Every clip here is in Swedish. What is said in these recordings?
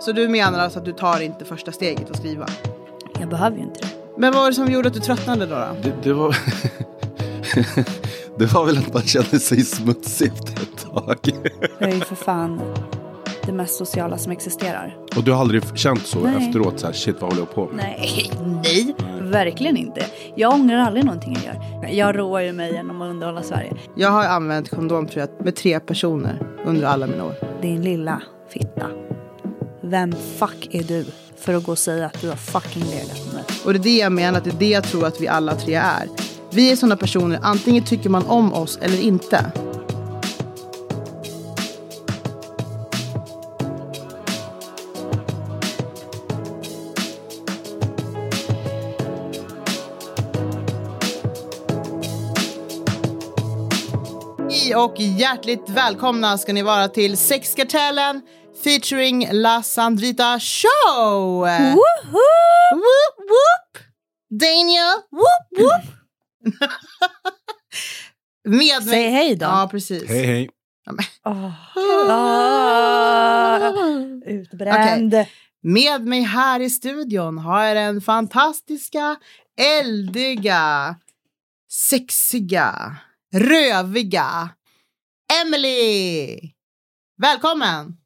Så du menar alltså att du tar inte första steget att skriva? Jag behöver ju inte det. Men vad var det som gjorde att du tröttnade då? då? Det, det var... det var väl att man kände sig smutsig efter ett tag. Jag är ju för fan det mest sociala som existerar. Och du har aldrig känt så Nej. efteråt? Så här, shit, vad håller jag på med? Nej, nej, verkligen inte. Jag ångrar aldrig någonting jag gör. Jag roar ju mig genom att underhålla Sverige. Jag har använt kondom tror jag, med tre personer under alla mina år. Din lilla fitta. Vem fuck är du för att gå och säga att du har fucking legat med mig? Och det är det jag menar, att det är det jag tror att vi alla tre är. Vi är sådana personer, antingen tycker man om oss eller inte. Och hjärtligt välkomna ska ni vara till Sexkartellen featuring La Sandrita Show! Woho! Whoop, whoop! Dania, whoop, whoop! Med mig... Säg hej då. Ja, precis. Hej, hej. Åh. Ah, utbränd. Med mig här i studion har jag den fantastiska, eldiga, sexiga, röviga Emily! Välkommen!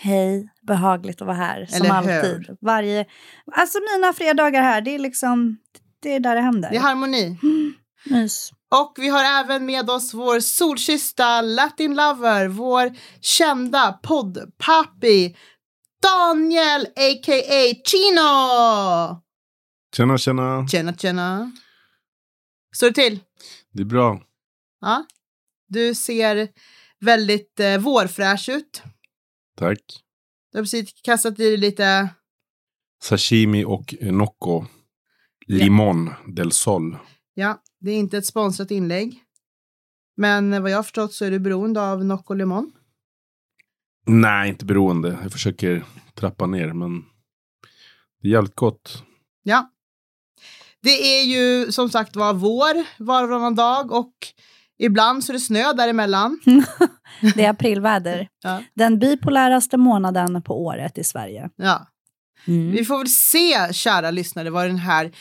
Hej, behagligt att vara här som Eller alltid. Varje, alltså mina fredagar här, det är liksom, det är där det händer. Det är harmoni. Mys. Och vi har även med oss vår solkyssta Latin lover, vår kända poddpapi Daniel a.k.a. Chino! Tjena, tjena. Tjena, tjena. Står det till? Det är bra. Ja. Du ser väldigt eh, vårfräsch ut. Tack. Du har precis kastat i dig lite... Sashimi och Nocco. Limon del Sol. Ja, det är inte ett sponsrat inlägg. Men vad jag har förstått så är du beroende av Nocco Limon. Nej, inte beroende. Jag försöker trappa ner, men det är jävligt gott. Ja. Det är ju som sagt var vår var varannan dag och ibland så är det snö däremellan. Det är aprilväder. Ja. Den bipoläraste månaden på året i Sverige. Ja. Mm. Vi får väl se, kära lyssnare, vad den här,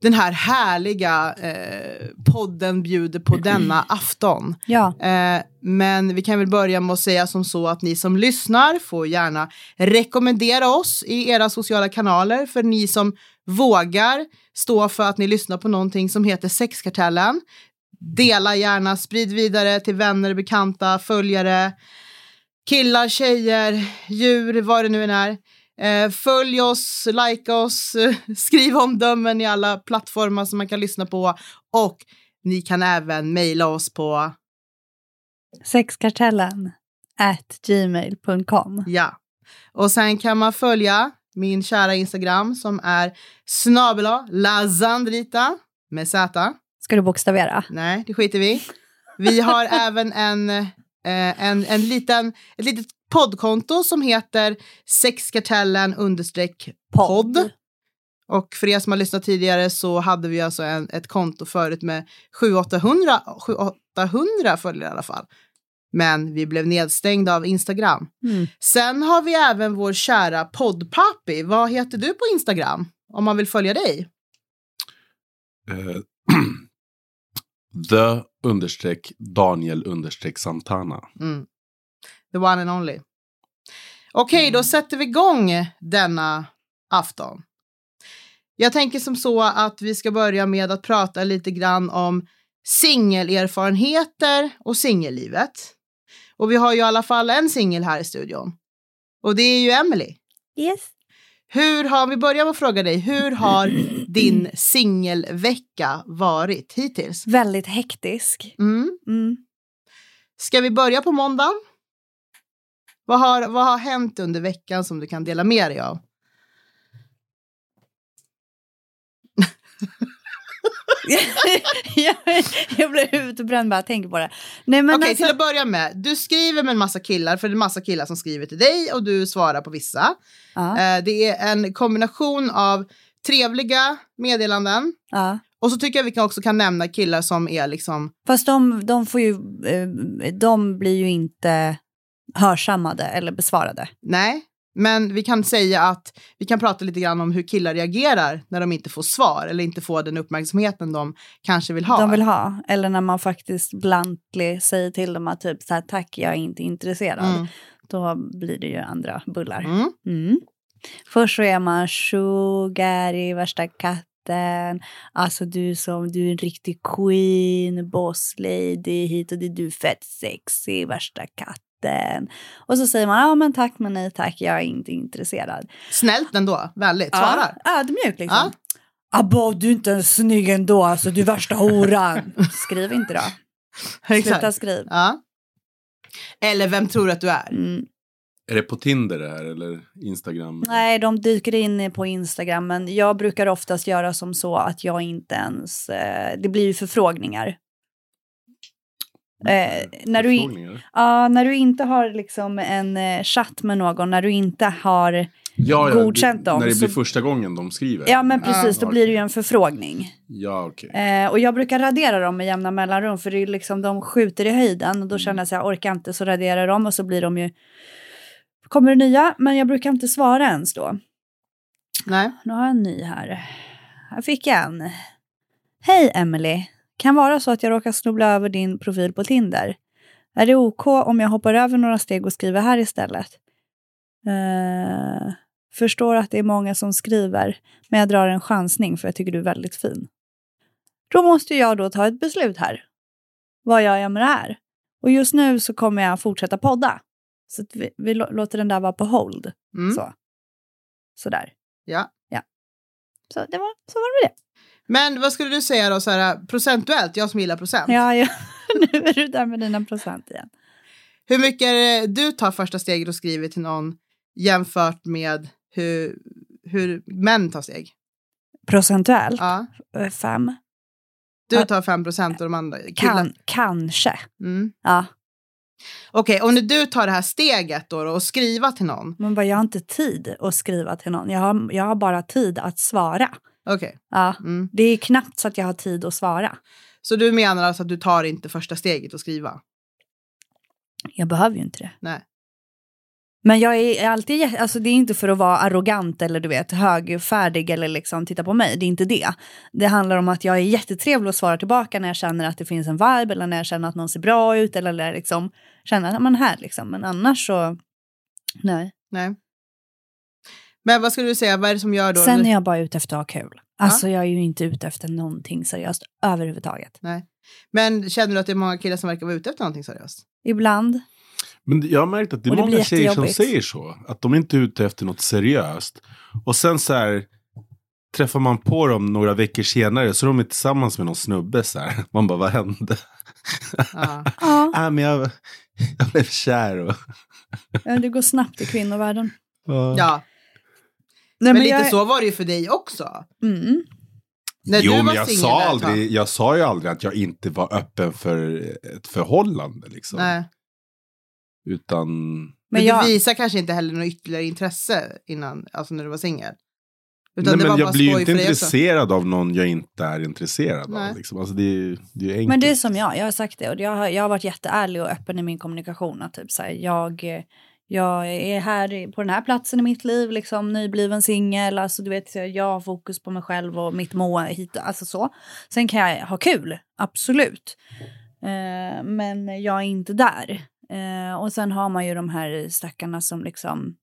den här härliga eh, podden bjuder på denna afton. Ja, Eh, men vi kan väl börja med att säga som så att ni som lyssnar får gärna rekommendera oss i era sociala kanaler för ni som vågar stå för att ni lyssnar på någonting som heter Sexkartellen. Dela gärna, sprid vidare till vänner, bekanta, följare, killar, tjejer, djur, vad det nu än är. Eh, följ oss, likea oss, eh, skriv omdömen i alla plattformar som man kan lyssna på och ni kan även mejla oss på sexkartellen at gmail.com. Ja. Och sen kan man följa min kära Instagram som är snabela lazandrita med Z. Ska du bokstavera? Nej, det skiter vi. Vi har även en, eh, en, en liten, ett litet poddkonto som heter sexkartellen understreck podd. Och för er som har lyssnat tidigare så hade vi alltså en, ett konto förut med 700-800 700-800 följare i alla fall. Men vi blev nedstängda av Instagram. Mm. Sen har vi även vår kära poddpapi. Vad heter du på Instagram? Om man vill följa dig. Eh, The understreck Daniel understreck Santana. Mm. The one and only. Okej, då sätter vi igång denna afton. Jag tänker som så att vi ska börja med att prata lite grann om singelerfarenheter och singellivet. Och vi har ju i alla fall en singel här i studion. Och det är ju Emily. Yes. Hur har, vi börjar med att fråga dig, hur har din singelvecka varit hittills? Väldigt hektisk. Mm. Mm. Ska vi börja på måndagen? Vad har, vad har hänt under veckan som du kan dela med dig av? jag, blir utbränd bara jag tänker på det. Nej, men Okej, alltså, till att börja med. Du skriver med en massa killar, för det är en massa killar som skriver till dig och du svarar på vissa. Eh, det är en kombination av trevliga meddelanden ja. och så tycker jag vi kan också kan nämna killar som är liksom, Fast de, de, får ju, eh, de blir ju inte hörsammade eller besvarade. nej, Men vi kan säga att vi kan prata lite grann om hur killar reagerar när de inte får svar eller inte får den uppmärksamheten de kanske vill ha. De vill ha. Eller när man faktiskt bluntly säger till dem att typ så här, tack jag är inte intresserad. Mm. Då blir det ju andra bullar. Mm. Mm. Först så är man sugar i värsta katten. Alltså du som, du är en riktig queen, boss lady, hit och du är fett sexy, värsta katten. Och så säger man, ja men tack men nej tack, jag är inte intresserad. Snällt ändå, väldigt. Svarar. Ja, ödmjuk liksom. Ja. Abba, du är inte ens snygg ändå, alltså du är värsta horan. Skriv inte då. Sluta skriv. Ja. Eller vem tror du att du är? Mm. Är det på Tinder det här eller Instagram? Nej, de dyker in på Instagram, men jag brukar oftast göra som så att jag inte ens... Eh, det blir ju förfrågningar. Eh, när, du, ja, när du inte har liksom en eh, chatt med någon, när du inte har... ja, ja, godkänt det- dem, När det blir så- första gången de skriver? Ja, men precis, då Ja, blir det ju en förfrågning. Ja, okej. Eh, och jag brukar radera dem med jämna mellanrum, för det är liksom, de skjuter i höjden och då känner jag så här, jag orkar inte, så raderar jag dem och så blir de ju... Kommer det nya, men jag brukar inte svara ens då. Nej. Nu har jag en ny här. Här fick jag en. Hej Emily. Kan vara så att jag råkar snubbla över din profil på Tinder. Är det OK om jag hoppar över några steg och skriver här istället? Eh, förstår att det är många som skriver, men jag drar en chansning för jag tycker du är väldigt fin. Då måste jag då ta ett beslut här. Vad gör jag med det här? Och just nu så kommer jag fortsätta podda. Så vi, vi lå- låter den där vara på hold. Mm. Så. Sådär. Ja. Så det var, så var det med det. Men vad skulle du säga då, så här, procentuellt, jag som gillar procent. Ja, ja. nu är du där med dina procent igen. Hur mycket är det du tar första steget och skriver till någon jämfört med hur, hur män tar steg? Procentuellt? Ja. eh, Fem? Du tar 5 procent och de andra killar. Kan, kanske. Mm. Ja. Okej, och när du tar det här steget då, då och skriva till någon. Men bara, jag har inte tid att skriva till någon. Jag har, jag har bara tid att svara. Okej. Ja. Mm. Det är knappt så att jag har tid att svara. Så du menar alltså att du tar inte första steget och skriva? Jag behöver ju inte det. Nej. Men jag är alltid, alltså det är inte för att vara arrogant eller du vet högfärdig eller liksom titta på mig, det är inte det. Det handlar om att jag är jättetrevlig att svara tillbaka när jag känner att det finns en vibe eller när jag känner att någon ser bra ut eller liksom känner att man här liksom. Men annars så, nej. Nej. Men vad skulle du säga, vad är det som gör då? Sen är jag bara ute efter att ha kul. Alltså jag är ju inte ute efter någonting seriöst överhuvudtaget. Nej. Men känner du att det är många killar som verkar vara ute efter någonting seriöst? Ibland, Men jag har märkt att det är Och det många tjejer som säger så. Att de inte är ute efter något seriöst. Och sen så här träffar man på dem några veckor senare så är de är tillsammans med någon snubbe så här. Man bara, vad hände? Ja. ja, ah, men jag, jag blev kär och... det går snabbt i kvinnovärlden. ja. Nej, Men, lite jag, så var det ju för dig också. Mm. När jo, du var men jag sa, aldrig, jag sa ju aldrig att jag inte var öppen för ett förhållande. Liksom. Nej. Utan... Men, Men jag, du visar kanske inte heller något ytterligare intresse innan, alltså när du var singel. Nej, men jag blir ju inte intresserad av någon jag inte är intresserad Nej. av. Liksom. Alltså, det, är, det är enkelt. Men det är som jag, jag har sagt det och jag har, jag har varit jätteärlig och öppen i min kommunikation. Att typ så här, jag, eh, jag är här på den här platsen i mitt liv, liksom nybliven singel. Alltså du vet, jag har fokus på mig själv och mitt må hit, alltså så. Sen kan jag ha kul, absolut. Eh, men jag är inte där. Eh, och sen har man ju de här stackarna som liksom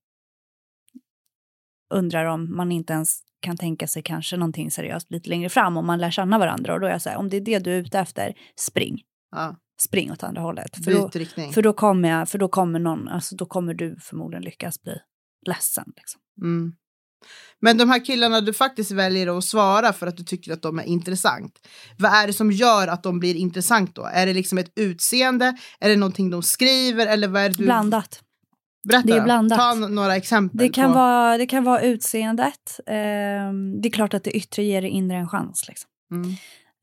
undrar om man inte ens kan tänka sig kanske någonting seriöst lite längre fram om man lär känna varandra. Och då är jag så här, om det är det du är ute efter, spring. Ja, Spring åt andra hållet. För då, för då kommer jag, för då kommer någon, alltså då kommer du förmodligen lyckas bli ledsen. Liksom. Mm. Men de här killarna du faktiskt väljer att svara för att du tycker att de är intressant. Vad är det som gör att de blir intressant då? Är det liksom ett utseende? Är det någonting de skriver? Eller vad är du... Blandat. Berätta. det är blandat. Ta några exempel. Det kan, på... vara, det kan vara utseendet. Ehm, det är klart att det yttre ger det inre en chans. Liksom. Mm.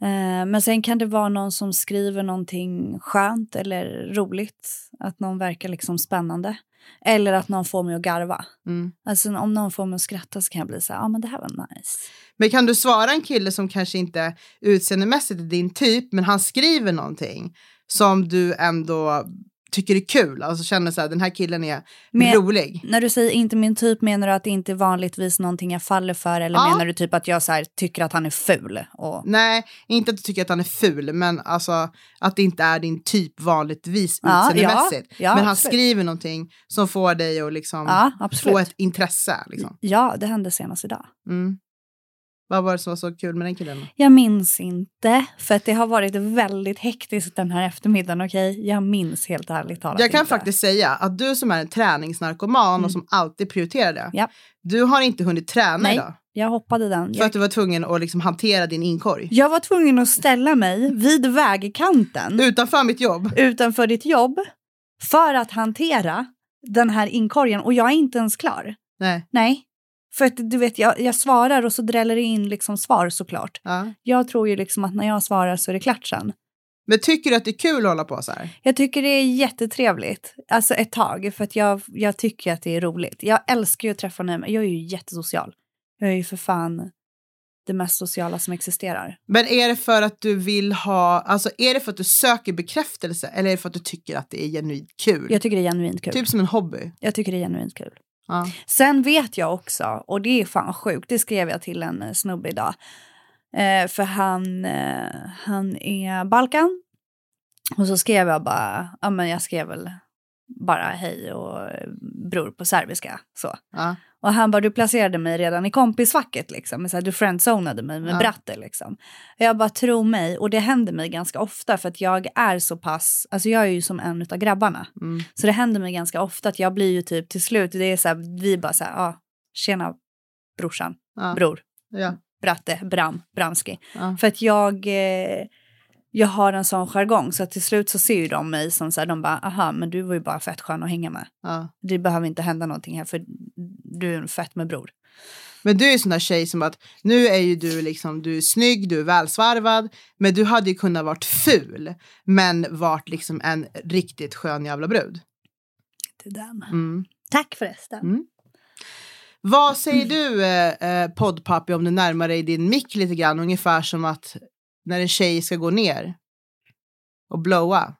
Eh, men sen kan det vara någon som skriver någonting skönt eller roligt. Att någon verkar liksom spännande. Eller att någon får mig att garva. Mm. Alltså om någon får mig att skratta så kan jag bli så här, ja ah, men det här var nice. Men kan du svara en kille som kanske inte utseendemässigt är din typ, men han skriver någonting som du ändå tycker det är kul, alltså känner så här, den här killen är Men- rolig. När du säger inte min typ, menar du att det inte är vanligtvis någonting jag faller för? Eller Ja. menar du typ att jag så här, tycker att han är ful? Och... Nej, inte att du tycker att han är ful, men alltså att det inte är din typ vanligtvis Ja, utseendemässigt. ja, ja, men han absolut. skriver någonting som får dig att liksom få ett intresse. Liksom. Ja, det hände senast idag. Mm. Vad var det som var så kul med den killen? Jag minns inte, för att det har varit väldigt hektiskt den här eftermiddagen. Okej, jag minns helt ärligt talat Jag kan inte. faktiskt säga att du som är en träningsnarkoman Mm. och som alltid prioriterar det. Ja. Du har inte hunnit träna Nej. idag. Jag hoppade den. För Jag, att du var tvungen att liksom hantera din inkorg. jag var tvungen att ställa mig vid vägkanten Utanför mitt jobb. utanför ditt jobb för att hantera den här inkorgen och jag är inte ens klar. Nej. Nej. För att du vet, jag, jag svarar och så dräller det in liksom svar såklart. Ja. Jag tror ju liksom att när jag svarar så är det klart sen. Men tycker du att det är kul att hålla på så här? Jag tycker det är jättetrevligt. Alltså ett tag, för att jag, jag tycker att det är roligt. Jag älskar ju att träffa nya Jag är ju jättesocial. Jag är ju för fan det mest sociala som existerar. Men är det för att du vill ha, alltså är det för att du söker bekräftelse eller är det för att du tycker att det är genuint kul? Jag tycker det är genuint kul. Typ som en hobby. Jag tycker det är genuint kul. Ja. Sen vet jag också, och det är fan sjukt, det skrev jag till en eh, snubbe idag. Eh, för han, eh, han är Balkan. Och så skrev jag bara, ja men jag skrev väl bara hej och eh, bror på serbiska. Så. Ja. Och han bara, du placerade mig redan i kompisfacket liksom. Så här, du friendzonade mig med Ja. bratte liksom. Och jag bara, tro mig. Och det händer mig ganska ofta för att jag är så pass, alltså jag är ju som en av grabbarna. Mm. Så det händer mig ganska ofta att jag blir ju typ till slut, det är så här, vi bara så här, ja, tjena brorsan, Ja. bror, Ja. bratte, bram, bramski. För att jag, eh, jag har en sån jargong så till slut så ser ju de mig som så här, de bara, aha, men du var ju bara fett skön att hänga med. Ja. Det behöver inte hända någonting här för du är en fett med bror. Men du är ju sån där tjej som att nu är ju du liksom, du är snygg, du är välsvarvad, men du hade ju kunnat varit ful, men varit liksom en riktigt skön jävla brud. Till den. Mm. Tack förresten. Mm. Vad säger du eh, eh, poddpappi om du närmar dig din mick lite grann, ungefär som att när en tjej ska gå ner och blowa.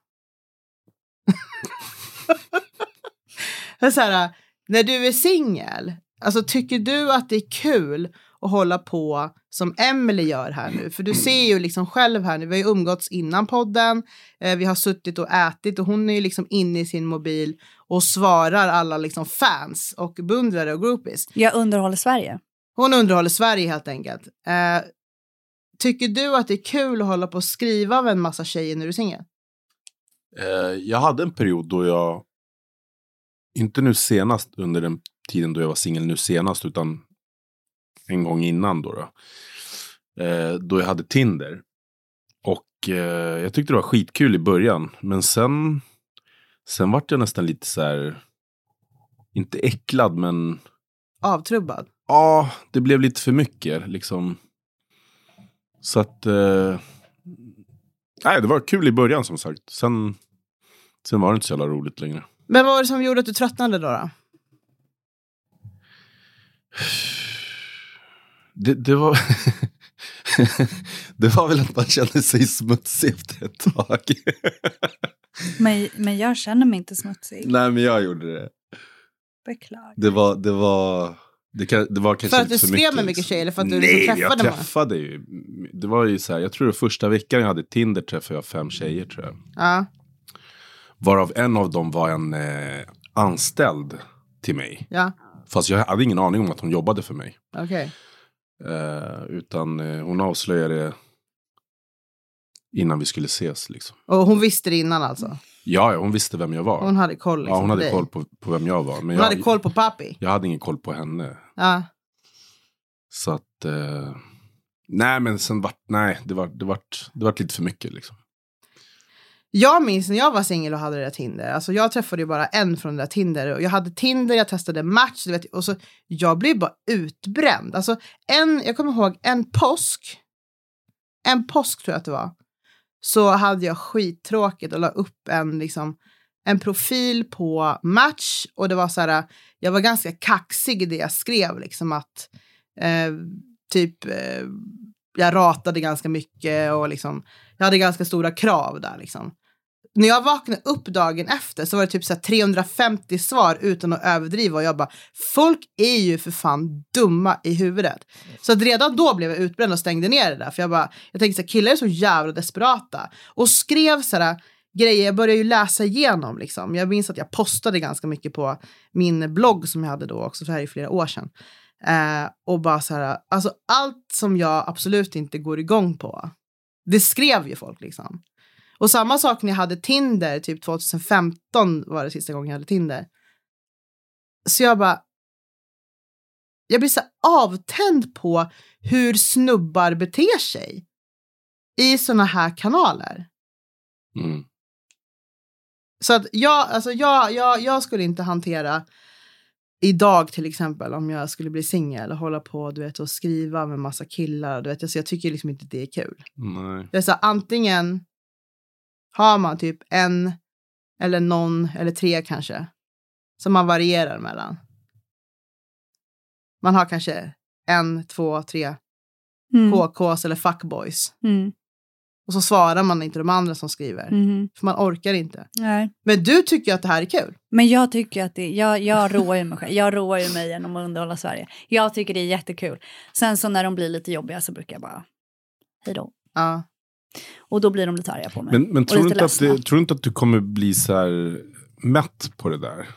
Så här, när du är singel, alltså tycker du att det är kul att hålla på som Emily gör här nu? För du ser ju liksom själv här nu, vi har ju umgåtts innan podden, eh, vi har suttit och ätit och hon är ju liksom inne i sin mobil och svarar alla liksom fans och beundrare och groupies. Jag underhåller Sverige. Hon underhåller Sverige helt enkelt. Eh, tycker du att det är kul att hålla på och skriva av en massa tjejer när du är singel? Eh, jag hade en period då jag, inte nu senast under den tiden då jag var singel nu senast, utan en gång innan då. Då, eh, då jag hade Tinder. Och eh, jag tyckte det var skitkul i början, men sen, sen vart jag nästan lite så här, inte äcklad, men Avtrubbad? ja, det blev lite för mycket liksom. Så att, eh, nej, det var kul i början som sagt. Sen, sen var det inte så jävla roligt längre. Men vad var det som gjorde att du tröttnade då? då? Det, det var... det var väl att man kände sig smutsig efter ett tag. Men, men jag känner mig inte smutsig. Nej, men jag gjorde det. Beklagar. Det var... Det var det, kan, det var kanske För att du skrev mycket, med mycket tjejer eller för att du Nej, liksom träffade jag många? träffade ju. Det var ju så här, jag tror det första veckan jag hade Tinder träffade jag fem tjejer tror jag. Ja. Varav en av dem var en eh, anställd till mig. Ja, Fast jag hade ingen aning om att hon jobbade för mig. okej. Eh, utan eh, hon avslöjade innan vi skulle ses liksom. Och hon visste det innan alltså? Ja, hon visste vem jag var. Hon hade koll liksom, ja, hon hade koll på, på vem jag var. Men Hon jag, hade koll på papi? jag hade ingen koll på henne. Ja. Så att... Eh, nej, men sen vart... Nej, det vart, det, vart, det vart lite för mycket liksom. Jag minns när jag var singel och hade det där Tinder. Alltså jag träffade ju bara en från det där Tinder. Och jag hade Tinder, jag testade Match. Du vet, och så, jag blev bara utbränd. Alltså en, jag kommer ihåg en påsk. En påsk tror jag att det var. Så hade jag skittråkigt och la upp en, liksom, en profil på Match. Och det var så här, jag var ganska kaxig i det jag skrev. Liksom att eh, typ, eh, jag ratade ganska mycket och liksom, jag hade ganska stora krav där liksom när jag vaknade upp dagen efter så var det typ så här 350 svar utan att överdriva och jag bara, folk är ju för fan dumma i huvudet. Så att redan då blev jag utbränd och stängde ner det där. För jag bara, jag tänkte så här, killar är så jävla desperata. Och skrev så här grejer, jag började ju läsa igenom liksom. Jag minns att jag postade ganska mycket på min blogg som jag hade då också, för det här är flera år sedan. Eh, och bara så här, alltså allt som jag absolut inte går igång på, det skrev ju folk liksom. Och samma sak när jag hade Tinder, typ 2015 var det sista gången jag hade Tinder. Så jag bara, jag blir så avtänd på hur snubbar beter sig i såna här kanaler. Mm. Så att jag, alltså jag, jag, jag skulle inte hantera idag till exempel om jag skulle bli singel och hålla på du vet, och skriva med massa killar. Du vet, alltså jag tycker liksom inte det är kul. Nej. Så här, antingen har man typ en eller någon eller tre kanske som man varierar mellan. Man har kanske en, två, tre Mm. KKs eller fuckboys. Mm. Och så svarar man inte de andra som skriver. Mhm. För man orkar inte. Nej. Men du tycker att det här är kul. Men jag tycker att det, jag, jag roar ju mig själv. Jag roar ju mig genom att underhålla Sverige. Jag tycker det är jättekul. Sen så när de blir lite jobbiga så brukar jag bara, hej då. Ja. Och då blir de lite arga på mig. Men, men tror, du inte att det, tror du inte att du kommer bli så här mätt på det där?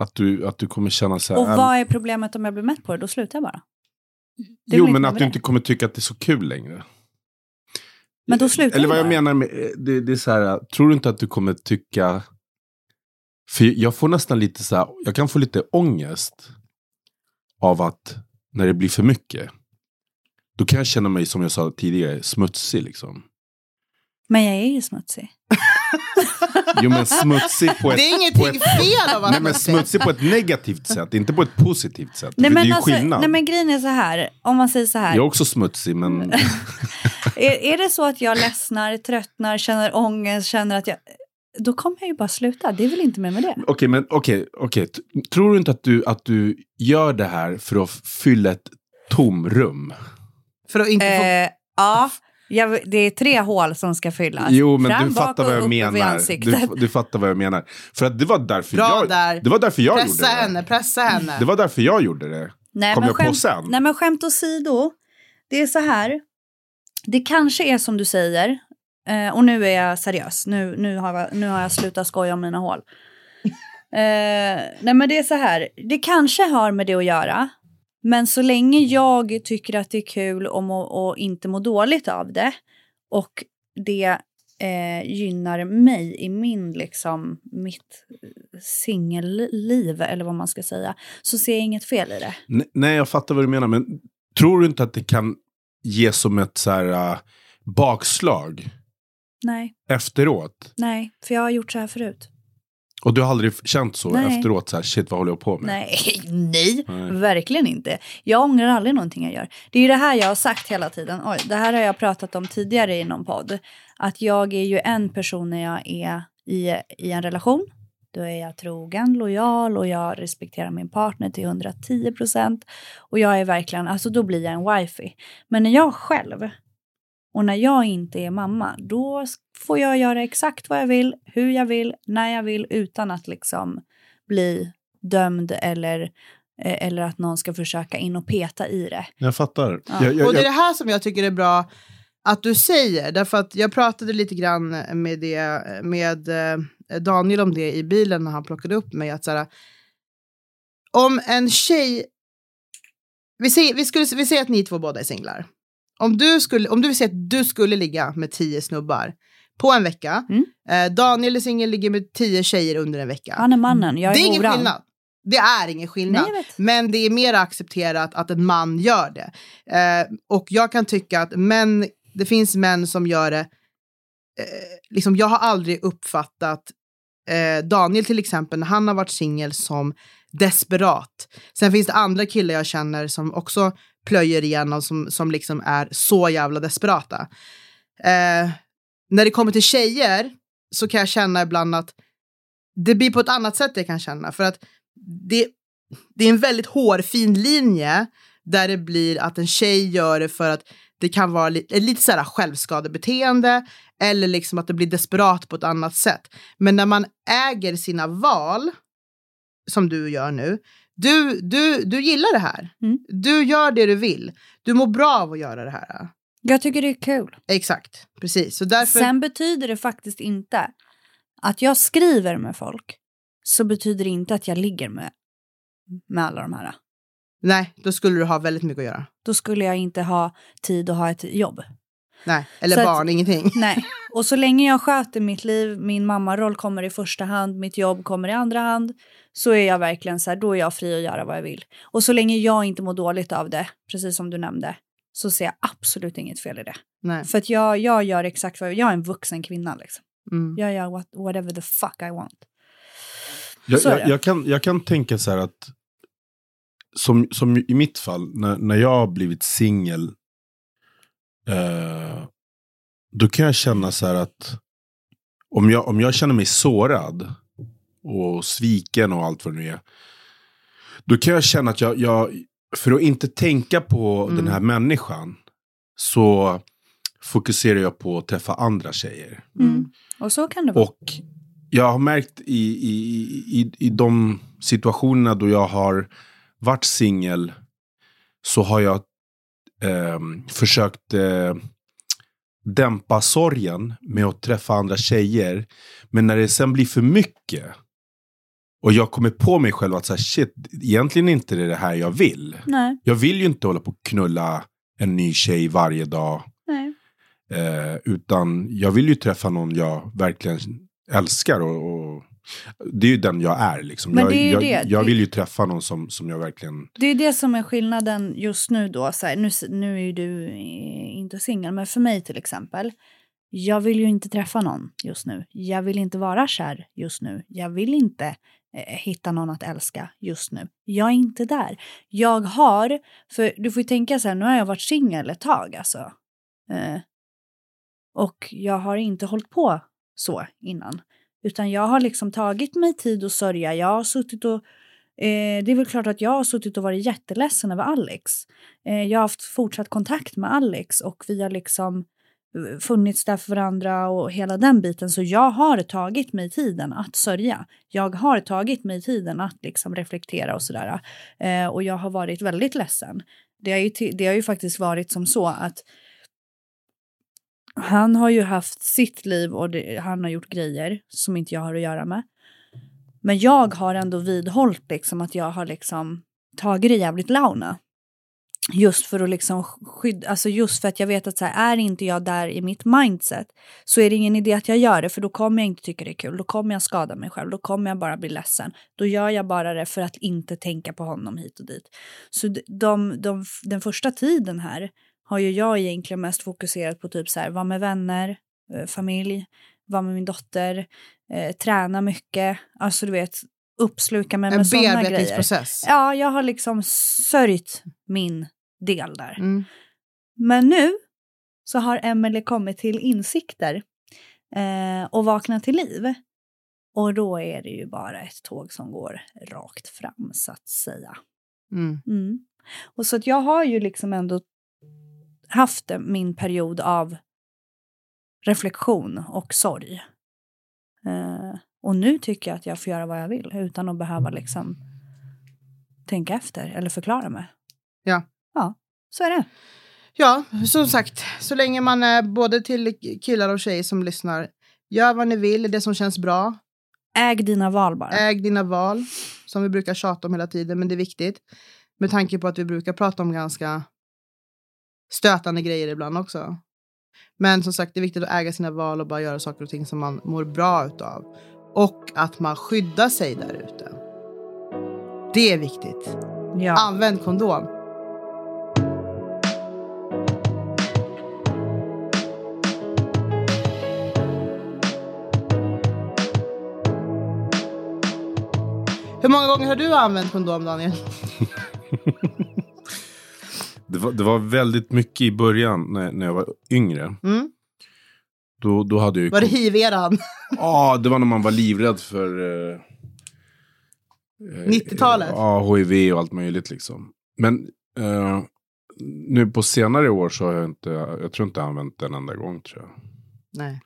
Att du, att du kommer känna så här... Och vad är problemet om jag blir mätt på det? Då slutar jag bara. Jo, men att du inte kommer tycka att det är så kul längre. Men då slutar Eller vad jag bara. menar med, eh, det, det är så här, tror du inte att du kommer tycka... För jag får nästan lite så här, jag kan få lite ångest av att när det blir för mycket. Då kan jag känna mig, som jag sa tidigare, smutsig liksom. Men jag är ju smutsig. Jo men smutsig på ett... Det är ingenting ett, fel av att Nej men smutsig på ett negativt sätt, inte på ett positivt sätt. Nej För det är men, ju alltså, skillnad. nej men grejen är så här, om man säger så här. Jag är också smutsig men... Är, är det så att jag ledsnar, tröttnar, känner ångest, känner att jag... Då kommer jag ju bara sluta. Det är väl inte mer med det. Okej, men okej, okej. T- Tror du inte att du, att du gör det här för att fylla ett tomrum? För att inte få... Eh, ja, jag, det är tre hål som ska fyllas. Jo, men Fram, du fattar vad jag menar. Du, du fattar vad jag menar. För att det var därför Bra jag, där. det var därför jag Pressa gjorde det. henne, pressa henne. Det var därför jag gjorde det. Nej, kom men jag på skämt, sen. Nej men skämt åsido. Det är så här. Det kanske är som du säger. Eh, och nu är jag seriös. Nu, nu, har jag, nu har jag slutat skoja om mina hål. Eh, nej men det är så här. Det kanske har med det att göra. Men så länge jag tycker att det är kul och, må, och inte må dåligt av det. Och det eh, gynnar mig i min liksom mitt eh, singelliv eller vad man ska säga. Så ser jag inget fel i det. N- Nej, jag fattar vad du menar. Men tror du inte att det kan ge som ett så här, uh, bakslag Nej. efteråt? Nej, för jag har gjort så här förut. Och du har aldrig känt så Nej. efteråt? Så här, shit, vad håller jag på med? Nej, nej, Nej. verkligen inte. Jag ångrar aldrig någonting jag gör. Det är ju det här jag har sagt hela tiden. Oj, det här har jag pratat om tidigare i någon podd. Att jag är ju en person när jag är i, i en relation. Då är jag trogen, lojal och jag respekterar min partner till 110 procent. Och jag är verkligen, alltså då blir jag en wifey. Men när jag själv och när jag inte är mamma, då får jag göra exakt vad jag vill, hur jag vill, när jag vill utan att liksom bli dömd eller, eh, eller att någon ska försöka in och peta i det. Jag fattar. Ja. Jag, jag, Och det är det här som jag tycker är bra att du säger. Därför att jag pratade lite grann med, det, med eh, Daniel om det i bilen när han plockade upp mig. Att så här, om en tjej... Vi säger, vi, skulle, vi säger att ni två båda är singlar. Om du, skulle, om du vill säga att du skulle ligga med tio snubbar på en vecka. Mm. Eh, Daniel är singel, ligger med tio tjejer under en vecka. Han är mannen, jag är det är ingen horan. skillnad. Det är ingen skillnad. Nej. Men det är mer accepterat att en man gör det. Eh, och jag kan tycka att män, det finns män som gör det. Eh, liksom, jag har aldrig uppfattat eh, Daniel till exempel när han har varit singel som desperat. Sen finns det andra killar jag känner som också plöjer igenom som, som liksom är så jävla desperata. Eh, när det kommer till tjejer så kan jag känna ibland att det blir på ett annat sätt jag kan känna. För att det, det är en väldigt hårfin linje där det blir att en tjej gör det för att Det kan vara lite, lite så här självskadebeteende eller liksom att det blir desperat på ett annat sätt. Men när man äger sina val, som du gör nu, du, du, du gillar det här. Mm. Du gör det du vill. Du mår bra av att göra det här. Jag tycker det är kul. Exakt, precis. Så därför... Sen betyder det faktiskt inte att jag skriver med folk så betyder det inte att jag ligger med, med alla de här. Nej, då skulle du ha väldigt mycket att göra. Då skulle jag inte ha tid att ha ett jobb. Nej, eller Så att- barn, ingenting. Nej, och så länge jag sköter mitt liv, min mammaroll kommer i första hand, mitt jobb kommer i andra hand, så är jag verkligen så här, då är jag fri att göra vad jag vill. Och så länge jag inte mår dåligt av det, precis som du nämnde, så ser jag absolut inget fel i det. Nej. För att jag, jag gör exakt vad jag, jag är en vuxen kvinna liksom. Mm. Jag gör what, whatever the fuck I want. Jag, jag, jag, kan, jag kan tänka så här att, som, som i mitt fall, när, när jag har blivit singel, eh, då kan jag känna så här att om jag, om jag känner mig sårad och sviken och allt vad det nu är, då kan jag känna att jag, jag för att inte tänka på Mm. den här människan, så fokuserar jag på att träffa andra tjejer. Mm. Och så kan det vara. Och jag har märkt i, i, i, i de situationerna då jag har varit singel så har jag ehm, försökt eh, dämpa sorgen med att träffa andra tjejer. Men när det sen blir för mycket och jag kommer på mig själv att så här, shit, egentligen är inte det det här jag vill. Nej, Jag vill ju inte hålla på och knulla en ny tjej varje dag. nej. Eh, utan jag vill ju träffa någon jag verkligen älskar. Och, och det är ju den jag är. Liksom. Men jag, det är jag, det. jag vill ju träffa någon som, som jag verkligen... Det är det som är skillnaden just nu då. Så här, nu, nu är ju du eh, inte singel, men för mig till exempel. Jag vill ju inte träffa någon just nu. Jag vill inte vara kär just nu. Jag vill inte eh, hitta någon att älska just nu. Jag är inte där. Jag har, för du får ju tänka så här, nu har jag varit singel ett tag alltså. Eh, och jag har inte hållit på så innan. Utan jag har liksom tagit mig tid att sörja. Jag har suttit och Eh, det är väl klart att jag har suttit och varit jätteledsen över Alex. Eh, jag har haft fortsatt kontakt med Alex och vi har liksom eh, funnits där för varandra och hela den biten. Så jag har tagit mig tiden att sörja. Jag har tagit mig tiden att liksom reflektera och sådär. Eh, och jag har varit väldigt ledsen. Det har, ju det har ju faktiskt varit som så att han har ju haft sitt liv och det, han har gjort grejer som inte jag har att göra med. Men jag har ändå vidhållit liksom att jag har liksom tagit det jävligt launa. Just för att liksom skydda, alltså just för att jag vet att så här, är inte jag där i mitt mindset så är det ingen idé att jag gör det för då kommer jag inte tycka det är kul. Då kommer jag skada mig själv, då kommer jag bara bli ledsen. Då gör jag bara det för att inte tänka på honom hit och dit. Så de, de, den första tiden här har ju jag egentligen mest fokuserat på typ så här, vara med vänner, eh, familj, vara med min dotter, eh, träna mycket, alltså du vet uppsluka mig En med sådana grejer. Ja, jag har liksom sörjt min del där. Mm. Men nu så har Emelie kommit till insikter eh, och vaknat till liv. Och då är det ju bara ett tåg som går rakt fram så att säga. Mm. Mm. Och så att jag har ju liksom ändå haft min period av reflektion och sorg. Eh, och nu tycker jag att jag får göra vad jag vill utan att behöva liksom tänka efter eller förklara mig. Ja. Ja, så är det. Ja, som sagt, så länge man är både till killar och tjejer som lyssnar, gör vad ni vill, det som känns bra. Äg dina val bara. Äg dina val, som vi brukar tjata om hela tiden, men det är viktigt. Med tanke på att vi brukar prata om ganska stötande grejer ibland också. Men som sagt, det är viktigt att äga sina val och bara göra saker och ting som man mår bra utav. Och att man skyddar sig där ute. Det är viktigt. Ja. Använd kondom. Hur många gånger har du använt kondom, Daniel? Det var, det var väldigt mycket i början när, när jag var yngre. Mm? Då, då hade jag ju... Var det hiv-eran? Ja, det var när man var livrädd för... Eh, eh, 90-talet? Ja, hiv och allt möjligt liksom. Men eh, nu på senare år så har jag inte, jag tror inte jag använt den enda gång tror jag. Nej.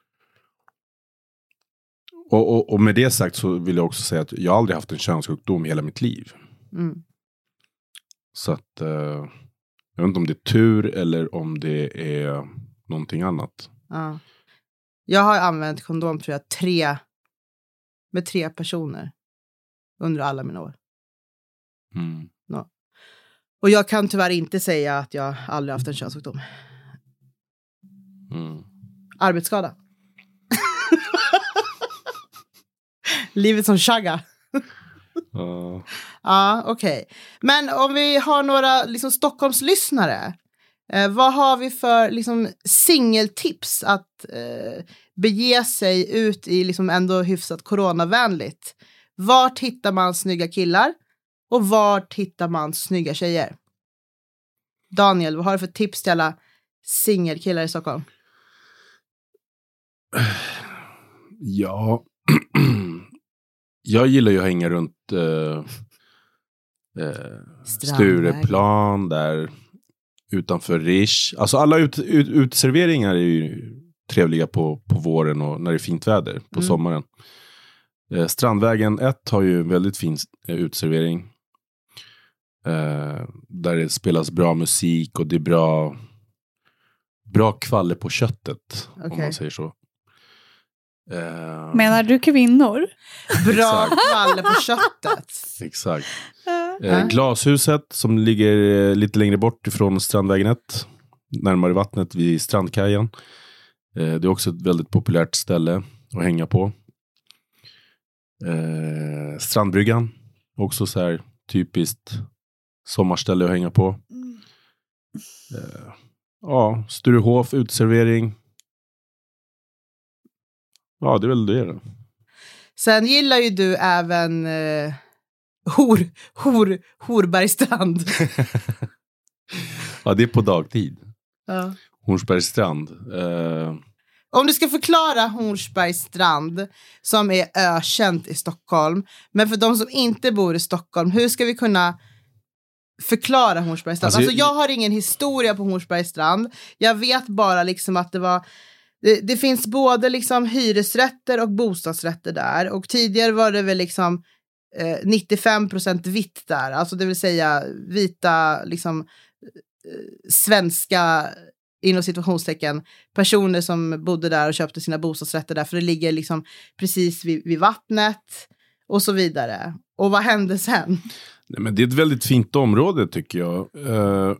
Och, och, och med det sagt så vill jag också säga att jag aldrig haft en könssjukdom i hela mitt liv. Mm. Så att eh, jag vet inte om det är tur eller om det är någonting annat. Ja. Jag har använt kondom tror jag tre, med tre personer under alla mina år. Mm. Och jag kan tyvärr inte säga att jag aldrig haft en könssjukdom. Mm. Arbetsskada. Livet som Shagga. Ja. Ja, okej. Men om vi har några liksom, Stockholmslyssnare. Eh, vad har vi för liksom, singeltips att eh, bege sig ut i liksom, ändå hyfsat coronavänligt? Vart hittar man snygga killar? Och vart hittar man snygga tjejer? Daniel, vad har du för tips till alla singelkillar i Stockholm? Ja, jag gillar ju att hänga runt eh, eh, Stureplan där utanför Rish. Alltså alla ut, ut, uteserveringar är ju trevliga på, på våren och när det är fint väder på Mm. sommaren. Eh, Strandvägen 1 har ju en väldigt fin eh, uteservering. Eh, där det spelas bra musik och det är bra, bra kvalle på köttet. Om Okej. man säger så. Eh, Menar du kvinnor? Bra kvalle på köttet. Exakt. Ja. Eh, glashuset som ligger eh, lite längre bort ifrån Strandvägen 1. Närmare vattnet vid Strandkajen. Eh, det är också ett väldigt populärt ställe att hänga på. Eh, Strandbryggan. Också så här typiskt sommarställe att hänga på. Eh, ja, Sturehof, uteservering. Ja, det är väl det. Då. Sen gillar ju du även eh, Hor, Hor, Horbergstrand. ja, det är på dagtid. Ja. Hornsbergsstrand. Eh, Om du ska förklara Hornsbergstrand som är ökänt i Stockholm, men för de som inte bor i Stockholm, hur ska vi kunna förklara Hornsbergstrand? Alltså, Alltså, jag- jag har ingen historia på Hornsbergstrand. Jag vet bara liksom att det var det, det finns både liksom hyresrätter och bostadsrätter där och tidigare var det väl liksom eh, 95% vitt där, alltså det vill säga vita liksom eh, svenska inom situationstecken personer som bodde där och köpte sina bostadsrätter där för det ligger liksom precis vid, vid vattnet och så vidare. Och vad hände sen? Nej, men det är ett väldigt fint område tycker jag. Eh,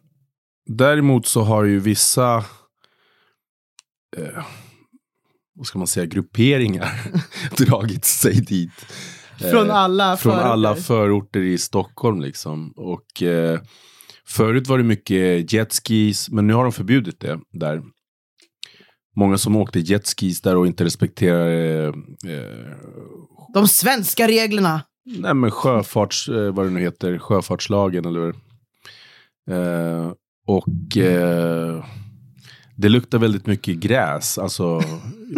däremot så har ju vissa eh, vad ska man säga, grupperingar dragit sig dit. Eh, Från alla från förorter. alla förorter i Stockholm liksom. Och eh, förut var det mycket jetskis, men nu har de förbjudit det där. Många som åkte jetskis där och inte respekterar eh, eh, De svenska reglerna. Nej men sjöfarts, eh, vad det nu heter, sjöfartslagen eller eh, Och eh, det luktar väldigt mycket gräs, alltså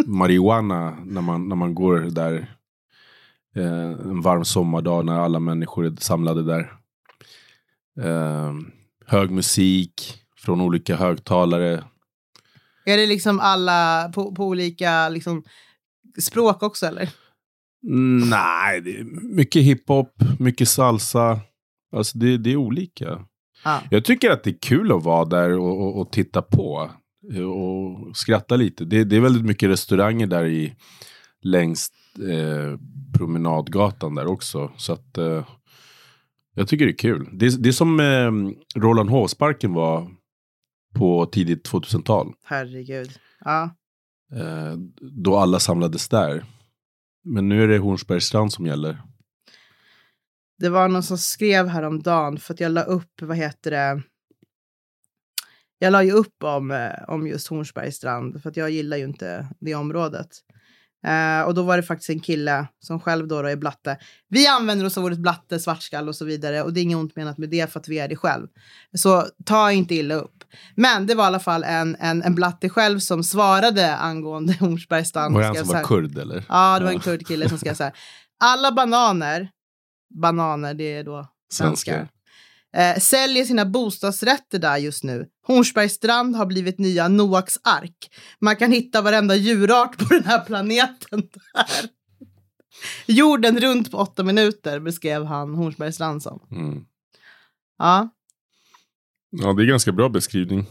marijuana när man, när man går där eh, en varm sommardag när alla människor är samlade där. Eh, hög musik från olika högtalare. Är det liksom alla på, på olika liksom, språk också eller? Nej, det är mycket hiphop, mycket salsa. Alltså det, det är olika. Ja. Jag tycker att det är kul att vara där och, och, och titta på. Eh, Och skratta lite. Det, det är väldigt mycket restauranger där i längs eh, promenadgatan där också. Så att eh, jag tycker det är kul. Det, det är som eh, Roland Hovsparken var på tidigt 2000-tal. Herregud. Ja. Eh, då alla samlades där. Men nu är det Hornsbergsstrand som gäller. Det var någon som skrev häromdagen för att jag la upp, vad heter det? Jag la ju upp om, eh, om just Hornsbergsstrand för att jag gillar ju inte det området. Eh, och då var det faktiskt en kille som själv då, då är blatte. Vi använder oss av ordet blatte, svartskall och så vidare och det är inget ont menat med det för att vi är det själv. Så ta inte illa upp. Men det var i alla fall en, en, en blatte själv som svarade angående Hornsbergsstrand. Var det han som var kurd eller? Ja, det var en Ja. kurdkille som skrev så här. Alla bananer, bananer det är då Svenskar. Eh, säljer sina bostadsrätter där just nu. Hornsbergsstrand har blivit nya Noaks ark. Man kan hitta varenda djurart på den här planeten där. Jorden runt på åtta minuter beskrev han Hornsbergsstrand som. Mm. Ja. Ja, det är ganska bra beskrivning.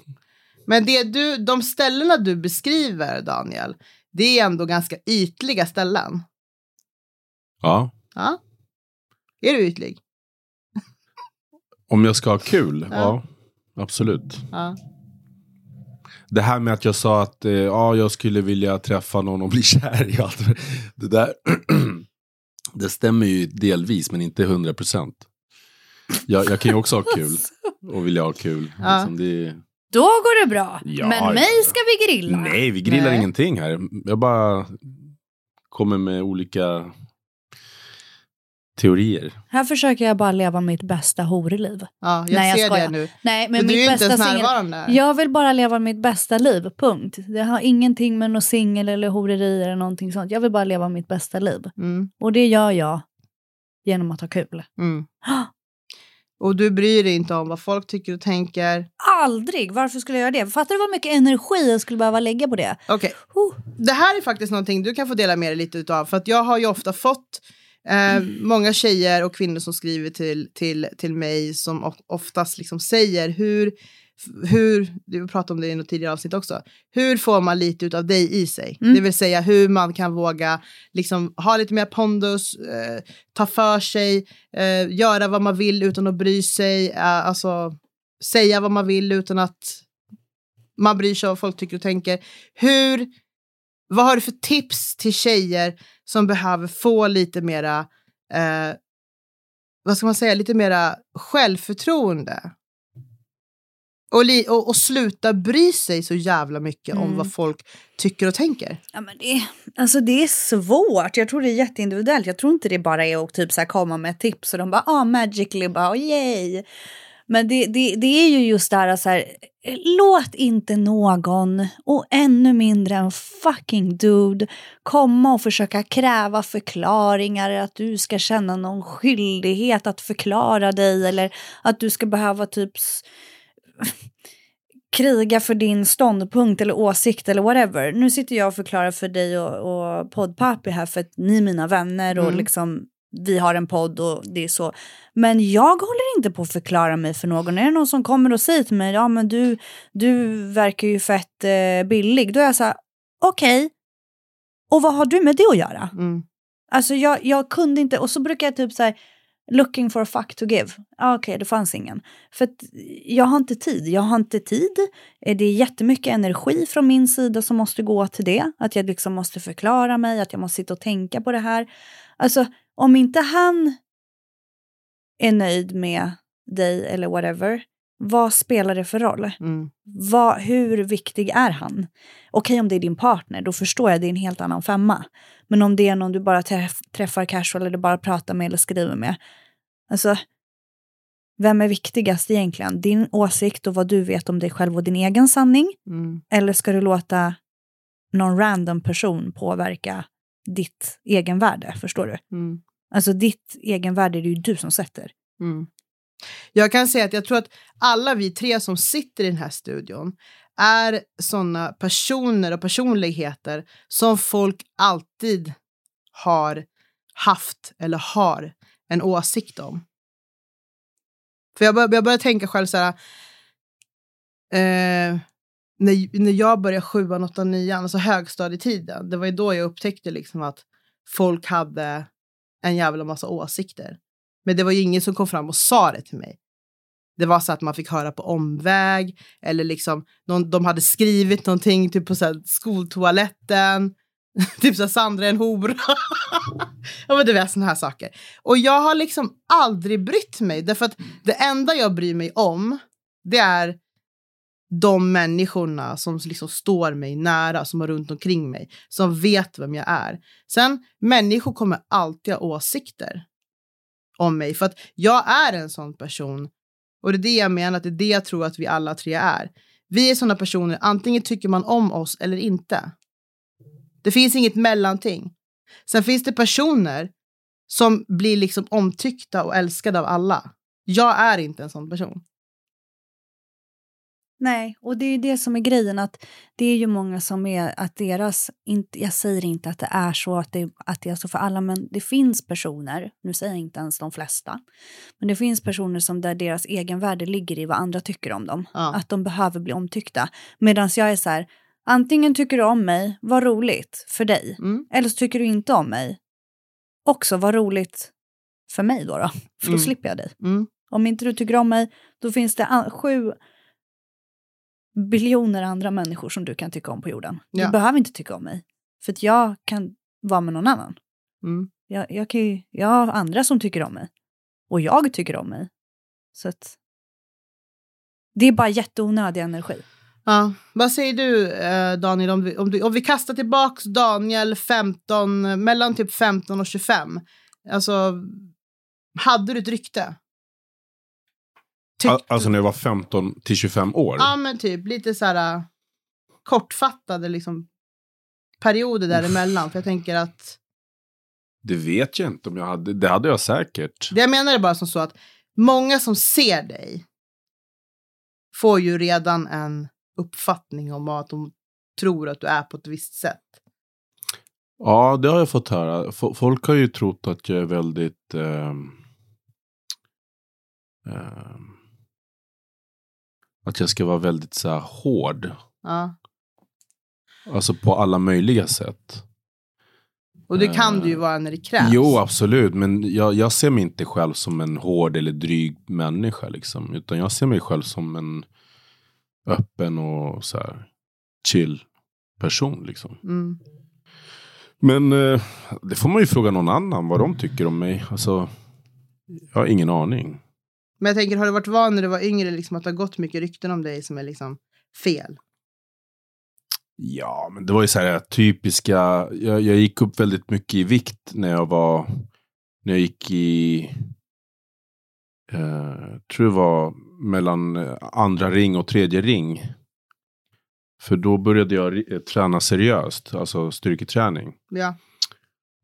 Men det du, de ställena du beskriver, Daniel, det är ändå ganska ytliga ställen. Ja. Ja. Är du ytlig? Om jag ska ha kul? Ja. Ja, absolut. Ja. Det här med att jag sa att eh, ja, jag skulle vilja träffa någon och bli kär i allt. Det där, det stämmer ju delvis, men inte hundra procent. Jag, jag kan ju också ha kul och vilja ha kul. Ja. Liksom det, Då går det bra. Ja, Men mig ska vi grilla. nej, vi grillar Nej. ingenting här. Jag bara kommer med olika teorier. Här försöker jag bara leva mitt bästa horeliv. Ja, jag Nej, jag ser skojar. det nu. Nej, men Men du är inte ens singel... närvarande. Jag vill bara leva mitt bästa liv, punkt. Det har ingenting med något singel eller horeri eller någonting sånt. Jag vill bara leva mitt bästa liv. Mm, Och det gör jag genom att ha kul. mm. Och du bryr dig inte om vad folk tycker och tänker. Aldrig! Varför skulle jag göra det? Fattar du vad mycket energi jag skulle behöva lägga på det? Okej, Oh. det här är faktiskt någonting du kan få dela med dig lite utav. För att jag har ju ofta fått eh, många tjejer och kvinnor som skriver till, till, till mig som of- oftast liksom säger hur, hur, du pratade om det i något tidigare avsnitt också, hur får man lite utav dig i sig? Mm. Det vill säga hur man kan våga liksom, ha lite mer pondus, eh, ta för sig, eh, göra vad man vill utan att bry sig, eh, alltså säga vad man vill utan att man bryr sig om vad folk tycker och tänker. Hur, vad har du för tips till tjejer som behöver få lite mera, eh, vad ska man säga, lite mera självförtroende? Och, li, och, och sluta bry sig så jävla mycket om Mm. vad folk tycker och tänker. Ja, men det, alltså det är svårt. Jag tror det är jätteindividuellt. Jag tror inte det bara är att typ så här komma med tips och de bara ah, magically bara oh, yay. Men det, det, det är ju just det här, så här, låt inte någon och ännu mindre en fucking dude komma och försöka kräva förklaringar, att du ska känna någon skyldighet att förklara dig eller att du ska behöva typ kriga för din ståndpunkt eller åsikt eller whatever. Nu sitter jag och förklarar för dig och, och poddpapi här för att ni är mina vänner och Mm. liksom vi har en podd och det är så. Men jag håller inte på att förklara mig för någon. Är det någon som kommer och säger till mig, ja men du, du verkar ju fett eh, billig. Då är jag så här, okej. Och vad har du med det att göra? Mm. Alltså jag, jag kunde inte, och så brukar jag typ så här, looking for a fuck to give. Ah, Okej, det fanns ingen. För jag har inte tid. Jag har inte tid. Eh, Det är jättemycket energi från min sida som måste gå till det. Att jag liksom måste förklara mig, att jag måste sitta och tänka på det här. Alltså, om inte han är nöjd med dig eller whatever, vad spelar det för roll? Mm. Vad, hur viktig är han? Okej om det är din partner, då förstår jag det är en helt annan femma. Men om det är någon du bara träff, träffar casual eller bara pratar med eller skriver med. Alltså, vem är viktigast egentligen? Din åsikt och vad du vet om dig själv och din egen sanning? Mm. Eller ska du låta någon random person påverka ditt egenvärde? Förstår du? Mm. Alltså ditt egenvärde är det ju du som sätter. Mm. Jag kan säga att jag tror att alla vi tre som sitter i den här studion är sådana personer och personligheter som folk alltid har haft eller har en åsikt om. För jag, bör, jag börjar tänka själv så här. Eh, när, när jag började sjuan, åttan, nian, alltså högstadietiden, det var ju då jag upptäckte liksom att folk hade en jävla massa åsikter. Men det var ju ingen som kom fram och sa det till mig. Det var så att man fick höra på omväg eller liksom någon, de hade skrivit någonting typ på så här, skoltoaletten. typ så här, Sandra är en hora. ja men du vet sådana här saker. Och jag har liksom aldrig brytt mig därför att det enda jag bryr mig om det är de människorna som liksom står mig nära, som är runt omkring mig, som vet vem jag är. Sen, människor kommer alltid ha åsikter om mig, för att jag är en sån person. Och det är det jag menar, att det är det jag tror att vi alla tre är. Vi är såna personer, antingen tycker man om oss eller inte. Det finns inget mellanting. Sen finns det personer som blir liksom omtyckta och älskade av alla. Jag är inte en sån person. Nej, och det är det som är grejen. att Det är ju många som är att deras... Inte, jag säger inte att det är så att det, att det är så för alla, men det finns personer, nu säger jag inte ens de flesta, men det finns personer som där deras egenvärde ligger i vad andra tycker om dem. Ja. Att de behöver bli omtyckta. Medan jag är så här, antingen tycker du om mig, vad roligt för dig. Mm. Eller så tycker du inte om mig, också vad roligt för mig då. då för då Mm. slipper jag dig. Mm. Om inte du tycker om mig, då finns det sju biljoner andra människor som du kan tycka om på jorden. Ja. Du behöver inte tycka om mig. För att jag kan vara med någon annan. Mm. Jag, jag, kan ju, jag har andra som tycker om mig. Och jag tycker om mig. Så att... Det är bara jätteonödig energi. Ja. Vad säger du, eh, Daniel, om vi, om, du, om vi kastar tillbaks Daniel 15, mellan typ 15 och 25? Alltså, hade du ett rykte? Tyckte- Al- Alltså när jag var 15 till 25 år. Ja, men typ lite så här äh, kortfattade liksom, perioder däremellan. För jag tänker att, Det vet jag inte om jag hade. Det hade jag säkert. det jag menar är bara som så att många som ser dig får ju redan en uppfattning om att de tror att du är på ett visst sätt. Ja, det har jag fått höra. Folk har ju trott att jag är väldigt... ehm, ehm, att jag ska vara väldigt så här hård. Ja. Alltså på alla möjliga sätt. Och det kan Eh, du ju vara när det krävs. Jo, absolut. Men jag, jag ser mig inte själv som en hård eller dryg människa. Liksom. Utan jag ser mig själv som en öppen och så här chill person. Liksom. Mm. Men eh, det får man ju fråga någon annan vad de tycker om mig. Alltså, jag har ingen aning. Men jag tänker, har du varit van när du var yngre liksom, att det har gått mycket rykten om dig som är liksom fel? Ja, men det var ju så här typiska. Jag, jag gick upp väldigt mycket i vikt när jag var. När jag gick i. Eh, tror det var mellan eh, andra ring och tredje ring. För då började jag eh, träna seriöst, alltså styrketräning. Ja.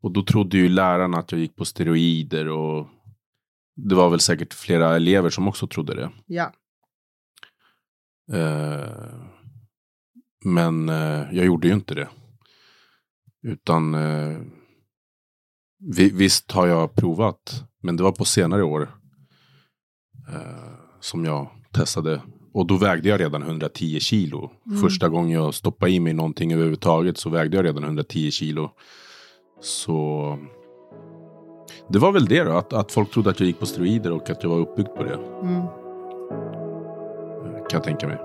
Och då trodde ju lärarna att jag gick på steroider och det var väl säkert flera elever som också trodde det. Ja. Eh, men eh, jag gjorde ju inte det. Utan eh, vi, visst har jag provat. Men det var på senare år eh, som jag testade. Och då vägde jag redan 110 kilo. Mm. Första gången jag stoppade i mig någonting överhuvudtaget så vägde jag redan 110 kilo. Så det var väl det då. Att, att folk trodde att jag gick på steroider och att jag var uppbyggd på det. Mm. Kan jag tänka mig.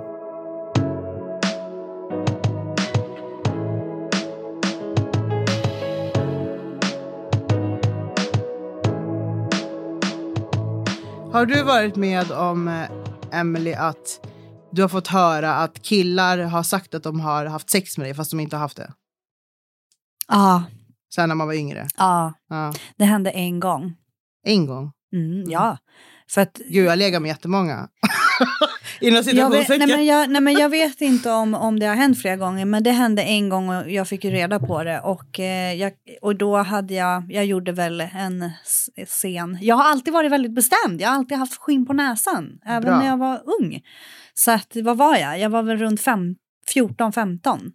Har du varit med om, eh, Emily, att du har fått höra att killar har sagt att de har haft sex med dig fast de inte har haft det? Ja, Sen när man var yngre? ja. Ja. Det hände en gång. En gång? Mm, ja. För att Gud, jag lägger med jättemånga. Inom jag vet, nej, men jag, nej men jag vet inte om, om det har hänt flera gånger men det hände en gång och jag fick ju reda på det och, eh, jag, och då hade jag, jag gjorde väl en scen. Jag har alltid varit väldigt bestämd, jag har alltid haft skinn på näsan, även Bra. när jag var ung. Så att, vad var jag? Jag var väl runt fem, 14-15.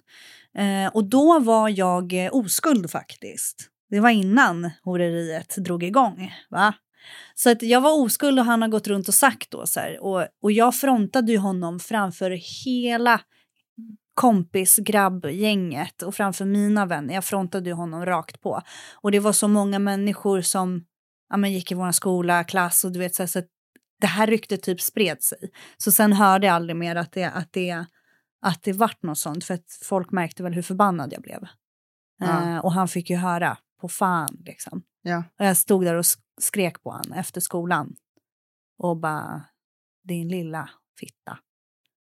Eh, och då var jag eh, oskuld faktiskt. Det var innan horeriet drog igång. Va? Så att jag var oskuld och han har gått runt och sagt då så här. Och, och jag frontade ju honom framför hela kompisgrabbgänget och framför mina vänner. Jag frontade ju honom rakt på. Och det var så många människor som ja, men gick i vår skola, klass och du vet så, här, så att det här ryktet typ spred sig. Så sen hörde jag aldrig mer att det, att det, att det vart något sånt för att folk märkte väl hur förbannad jag blev. Ja. Eh, och han fick ju höra på fan liksom. Ja. Och jag stod där och sk- skrek på han efter skolan. Och bara, din lilla fitta.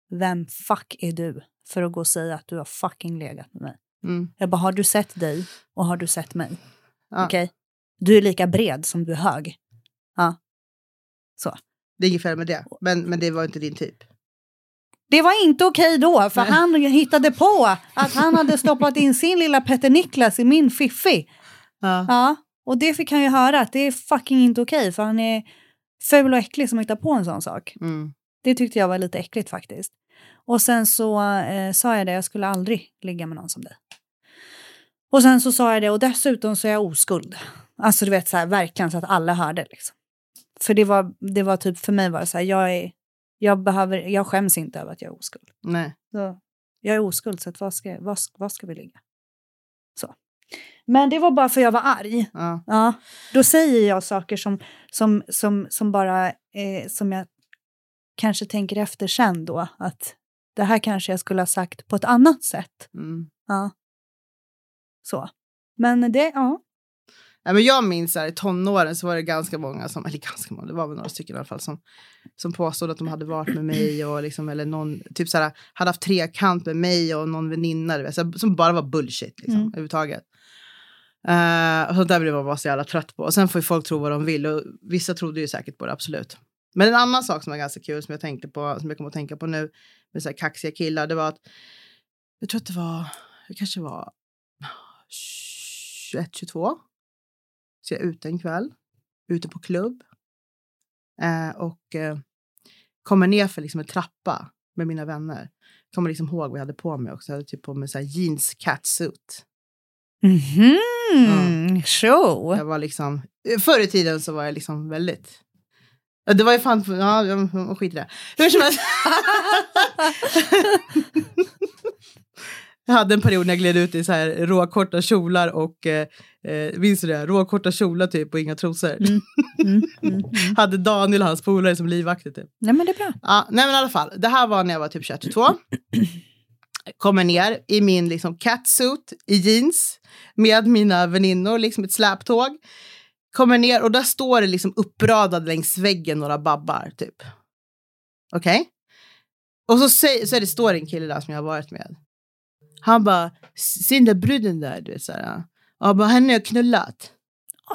Vem fuck är du för att gå och säga att du har fucking legat med mig? Mm. Jag bara, har du sett dig och har du sett mig? Ja. Okej? Du är lika bred som du är hög. Ja. Så. Det är inget fel med det. Men, men det var inte din typ. Det var inte okej då, för han hittade på att han hade stoppat in sin lilla Petter Niklas i min fiffi. Ja. Ja, och det fick han ju höra att det är fucking inte okej för han är ful och äcklig som hittar på en sån sak. Mm. Det tyckte jag var lite äckligt faktiskt. Och sen så eh, sa jag det, jag skulle aldrig ligga med någon som dig. Och sen så sa jag det, och dessutom så är jag oskuld. Alltså du vet så här, verkligen så att alla hörde liksom. För det var, det var typ, för mig var det så här, jag är, jag behöver, jag skäms inte över att jag är oskuld. Nej. Så, jag är oskuld, så att vad, ska, vad, vad ska vi ligga? Så. Men det var bara för jag var arg. Ja. Ja, då säger jag saker som, som, som, som bara, eh, som jag kanske tänker efter sen då, att det här kanske jag skulle ha sagt på ett annat sätt. Mm. Ja. Så. Men det, ja. Nej, men jag minns här, i tonåren så var det ganska många, som, eller ganska många, det var väl några stycken i alla fall, som, som påstod att de hade varit med mig och liksom, eller någon, typ så här, hade haft trekant med mig och någon väninna, vet, så här, som bara var bullshit liksom, Mm. överhuvudtaget. Uh, och sånt där blev man bara så jävla trött på. Och sen får ju folk tro vad de vill och vissa trodde ju säkert på det, absolut. Men en annan sak som var ganska kul som jag tänkte på, som jag kommer att tänka på nu med så här kaxiga killar, det var att jag tror att det var, det kanske var 21, 22. Så jag är ute en kväll, ute på klubb. Eh, och eh, kommer ner för liksom en trappa med mina vänner. Kommer liksom ihåg vad jag hade på mig också. Jag hade typ på mig så jeans catsuit. Mhm, show. Jag var liksom, förr i tiden så var jag liksom väldigt Det var ju fan, ja, skit i det. Hur som helst. jag hade en period när jag gled ut i så här råkorta kjolar och, eh, eh, minns du det? Råkorta kjolar typ och inga trosor. Mm, mm, mm. Hade Daniel och hans polare som livvakter typ. Nej men det är bra. Ja, nej men i alla fall, det här var när jag var typ 22. Kommer ner i min liksom catsuit i jeans med mina väninnor, liksom ett släptåg. Kommer ner och där står det liksom uppradade längs väggen några babbar typ. Okej? Och så, säger, så är det, står det en kille där som jag har varit med. Han bara, ser den där bruden där? Du vet, så här. Jag bara, henne har jag knullat.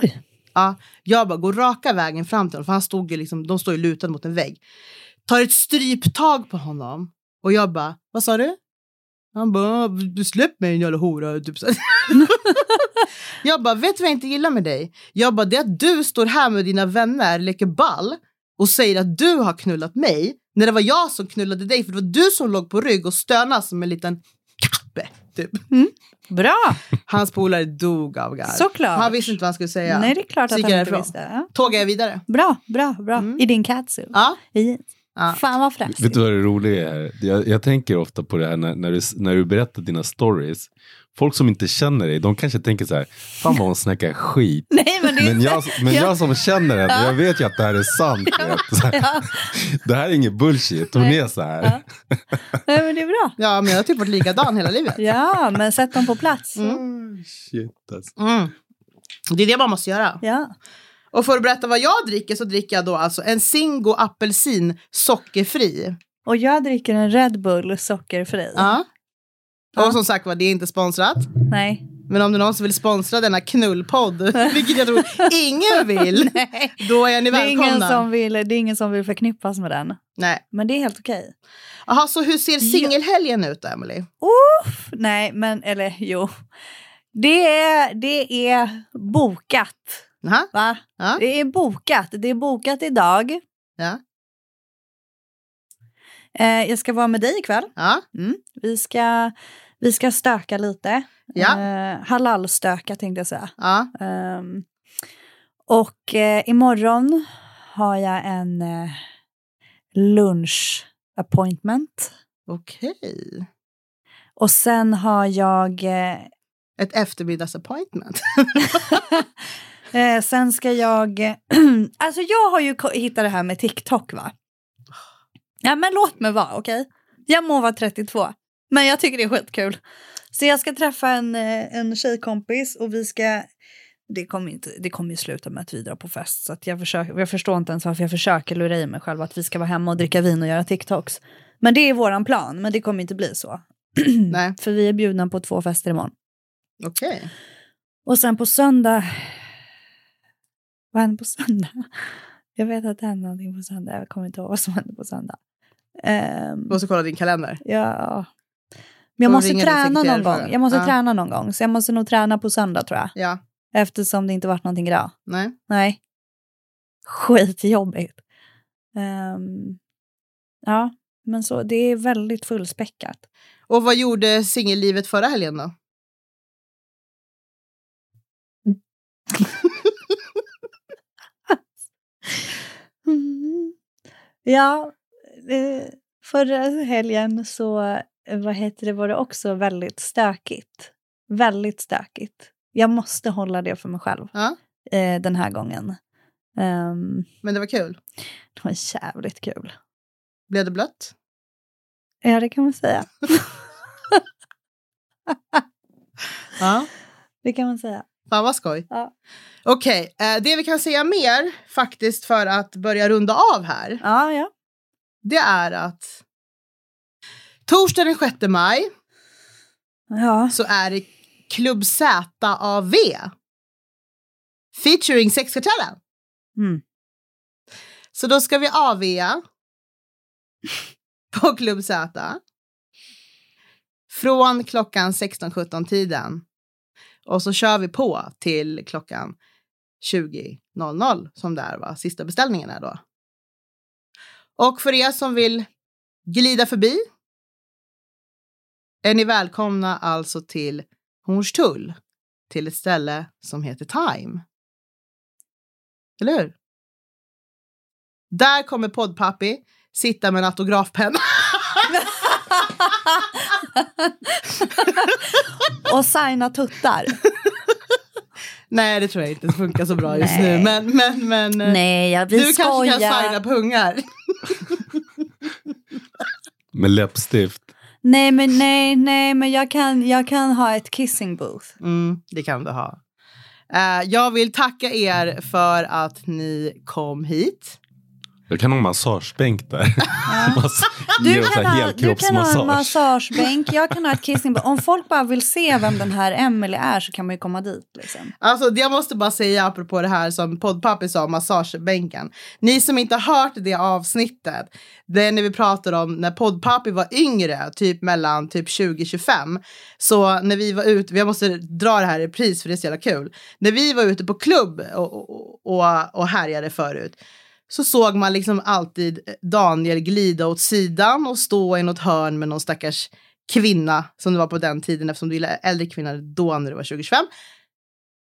Oj. Ja, jag bara går raka vägen fram till honom, för han stod ju liksom, de står ju lutade mot en vägg. Tar ett stryptag på honom och jag bara, vad sa du? Han bara, du släpp mig en jävla hora. Typ så. jag bara, vet du vad jag inte gillar med dig? Jag bara, det är att du står här med dina vänner, leker ball och säger att du har knullat mig när det var jag som knullade dig för det var du som låg på rygg och stönade som en liten kappe. Typ. Bra, Hans polare dog av garv. såklart. Han visste inte vad han skulle säga. Nej, det är klart att han jag inte visste. Ja. Tågade jag vidare. Bra, bra, bra. Mm. I din catsuit. Ja. I. Ja. Fan vad fräsigt. Vet du vad det roliga är? Jag, jag tänker ofta på det här när, när, du, när du berättar dina stories. Folk som inte känner dig, de kanske tänker så här, fan vad hon snackar skit. Nej men Men jag, men Ja. jag som känner henne, jag vet ju att det här är sant. vet. Så här, Ja. Det här är inget bullshit, hon Nej. är så här. Ja. Nej men det är bra. Ja, men jag har typ varit likadan hela livet. Ja, men sätt dem på plats. Mm. Shit alltså. Mm. Det är det man måste göra. Ja. Och för att berätta vad jag dricker så dricker jag då alltså en Zingo apelsin sockerfri. Och jag dricker en Red Bull sockerfri. Ja. Och som sagt var, det är inte sponsrat. Nej. Men om det är någon som vill sponsra denna knullpodd, vilket jag tror ingen vill, då är ni Det är, ingen välkomna. som vill, det är ingen som vill förknippas med den. Nej. Men det är helt okej. Jaha, så hur ser singelhelgen ut då, Emily? Uff, nej, men eller jo. Det är, det är bokat. Aha. Va? Ja. Det är bokat. Det är bokat idag. Ja. Eh, jag ska vara med dig ikväll. Ja. Mm. Vi, ska, vi ska stöka lite. Ja. Eh, halalstöka tänkte jag säga. Ja. Ehm, och eh, imorgon har jag en eh, lunch appointment. Okej. Och sen har jag... Eh, Ett eftermiddagsappointment. eh, sen ska jag... alltså jag har ju hittat det här med TikTok va? Ja men låt mig vara, okej? Jag må vara 32, men jag tycker det är skitkul. Så jag ska träffa en, eh, en tjejkompis och vi ska... Det kommer, inte, det kommer ju sluta med att vi drar på fest. Så jag, försöker, jag förstår inte ens varför jag försöker lura i mig själv att vi ska vara hemma och dricka vin och göra TikToks. Men det är våran plan, men det kommer inte bli så. Nej. För vi är bjudna på två fester imorgon. Okej. Och sen på söndag... Vad händer på söndag? Jag vet att det händer någonting på söndag. Jag kommer inte ihåg vad som händer på söndag. Um, Du måste kolla din kalender. ja. Men jag måste träna någon gång. Jag måste Ja. träna någon gång. Så jag måste nog träna på söndag tror jag. Ja. Eftersom det inte varit någonting idag. Nej. Nej. skitjobbigt. Ehm, ja, men så det är väldigt fullspäckat. Och vad gjorde singellivet förra helgen då? Mm. Ja, förra helgen så eh, vad heter det, var det också väldigt stökigt. Väldigt stökigt. Jag måste hålla det för mig själv Ja, eh, den här gången. Ehm, men det var kul. det var jävligt kul. Blev det blött? Ja, det kan man säga. Ja. Det kan man säga. Fan vad skoj. Ja. Okej, eh, det vi kan säga mer faktiskt för att börja runda av här. Ja, ja. Det är att torsdag den 6 maj Ja, så är det Klubb ZAV featuring Sexkartellen. mm. Så då ska vi AVa på Klubb Z från klockan 16-17 tiden. Och så kör vi på till klockan 20.00 som det är, va? sista beställningen är då. Och för er som vill glida förbi är ni välkomna alltså till Hornstull, till ett ställe som heter Time. Eller hur? Där kommer poddpappi sitta med en autografpenna. Och signa tuttar. Nej, det tror jag inte funkar så bra just nu. Men, men, men eh, Nej, ja, vi du kanske kan skojar. signa pungar. Med läppstift. Nej, men nej, nej, men jag kan, jag kan ha ett kissing booth. Mm, det kan du ha. Eh, jag vill tacka er för att ni kom hit. Jag kan ha en massagebänk där. Mass- Du kan, ha, du kan ha en massagebänk, jag kan ha ett kissing booth. Om folk bara vill se vem den här Emily är så kan man ju komma dit. Liksom. Alltså, jag måste bara säga apropå det här som poddpappi sa om massagebänken. Ni som inte har hört det avsnittet, det är när vi pratar om när poddpappi var yngre, typ mellan typ 20-25. Så när vi var ute, jag måste dra det här i pris för det är så jävla kul. När vi var ute på klubb och, och, och, och härjade förut så såg man liksom alltid Daniel glida åt sidan och stå i något hörn med någon stackars kvinna som det var på den tiden eftersom du gillade äldre kvinnor då när det var 2025.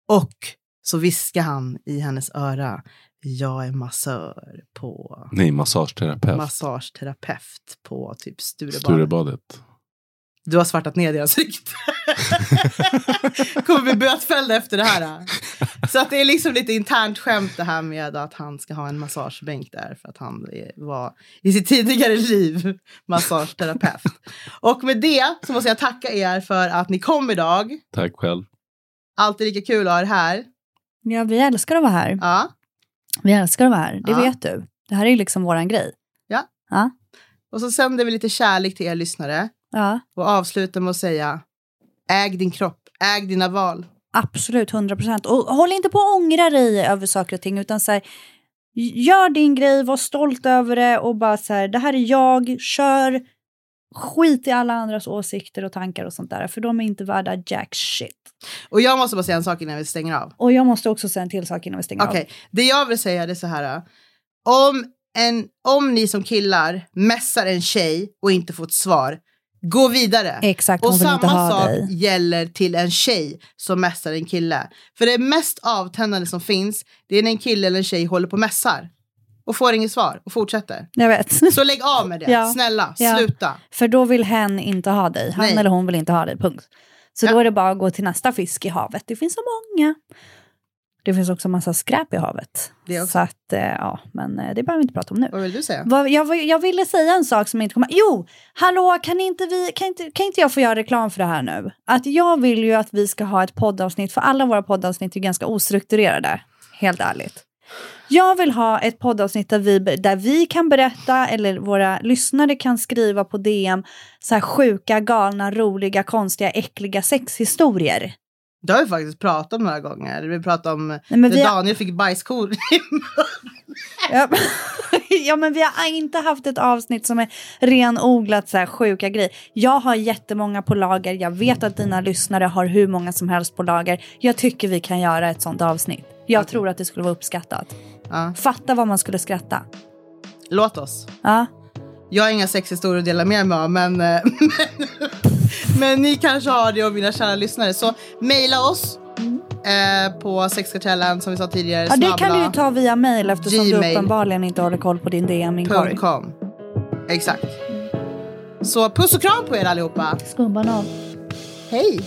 Och så viskade han i hennes öra. Jag är massör på Nej, massageterapeut. massageterapeut på typ Sturebadet. Sturebadet. Du har svartat ner deras rykte. Kommer bli bötfälld efter det här. Så att det är liksom lite internt skämt det här med att han ska ha en massagebänk där för att han var i sitt tidigare liv massageterapeut. Och med det så måste jag tacka er för att ni kom idag. Tack själv. Alltid lika kul att ha er här. Ja, vi älskar att vara här. Ja. Vi älskar att vara här, det Ja. vet du. Det här är ju liksom våran grej. Och så sänder vi lite kärlek till er lyssnare Ja, och avslutar med att säga äg din kropp, äg dina val. absolut, 100 procent. Och håll inte på och ångra dig över saker och ting, utan så här, gör din grej, var stolt över det och bara så här, det här är jag, kör. Skit i alla andras åsikter och tankar och sånt där, för de är inte värda jack shit. Och jag måste bara säga en sak innan vi stänger av. Och jag måste också säga en till sak innan vi stänger Okej, av. det jag vill säga är så här. Om, en, om ni som killar mässar en tjej och inte får ett svar, gå vidare. Exakt, Och samma sak dig. gäller till en tjej som mässar en kille. För det mest avtändande som finns, det är när en kille eller en tjej håller på och mässar. Och får inget svar och fortsätter. Jag vet. Så lägg av med det. Ja. Snälla, Ja. sluta. För då vill hen inte ha dig. Han Nej. eller hon vill inte ha dig, punkt. Så Ja. då är det bara att gå till nästa fisk i havet. Det finns så många. Det finns också massa skräp i havet. Så att, eh, ja, men eh, det behöver vi inte prata om nu. Vad vill du säga? Vad- Jag, jag ville säga en sak som inte kommer... Jo! Hallå, kan inte, vi, kan, inte, kan inte jag få göra reklam för det här nu? Att jag vill ju att vi ska ha ett poddavsnitt, för alla våra poddavsnitt är ganska ostrukturerade. Helt ärligt. Jag vill ha ett poddavsnitt där vi, där vi kan berätta, eller våra lyssnare kan skriva på DM, så här sjuka, galna, roliga, konstiga, äckliga sexhistorier. Det har vi faktiskt pratat om några gånger. Vi pratade om Nej, men när vi har- Daniel fick bajskor. Ja, ja, men vi har inte haft ett avsnitt som är renodlat så här sjuka grejer. Jag har jättemånga på lager. Jag vet att dina lyssnare har hur många som helst på lager. Jag tycker vi kan göra ett sånt avsnitt. Jag tror att det skulle vara uppskattat. Ja. Fatta vad man skulle skratta. Låt oss. Ja. Jag har inga sexhistorier att dela med mig av, men, eh, men ni kanske har det och mina kära lyssnare. Så mejla oss eh, på sexkartellen som vi sa tidigare. ja, det kan du ju ta via mail eftersom du Gmail. uppenbarligen inte håller koll på din DM-inkorg. Exakt. Så puss och kram på er allihopa. Skumbanan. Hej!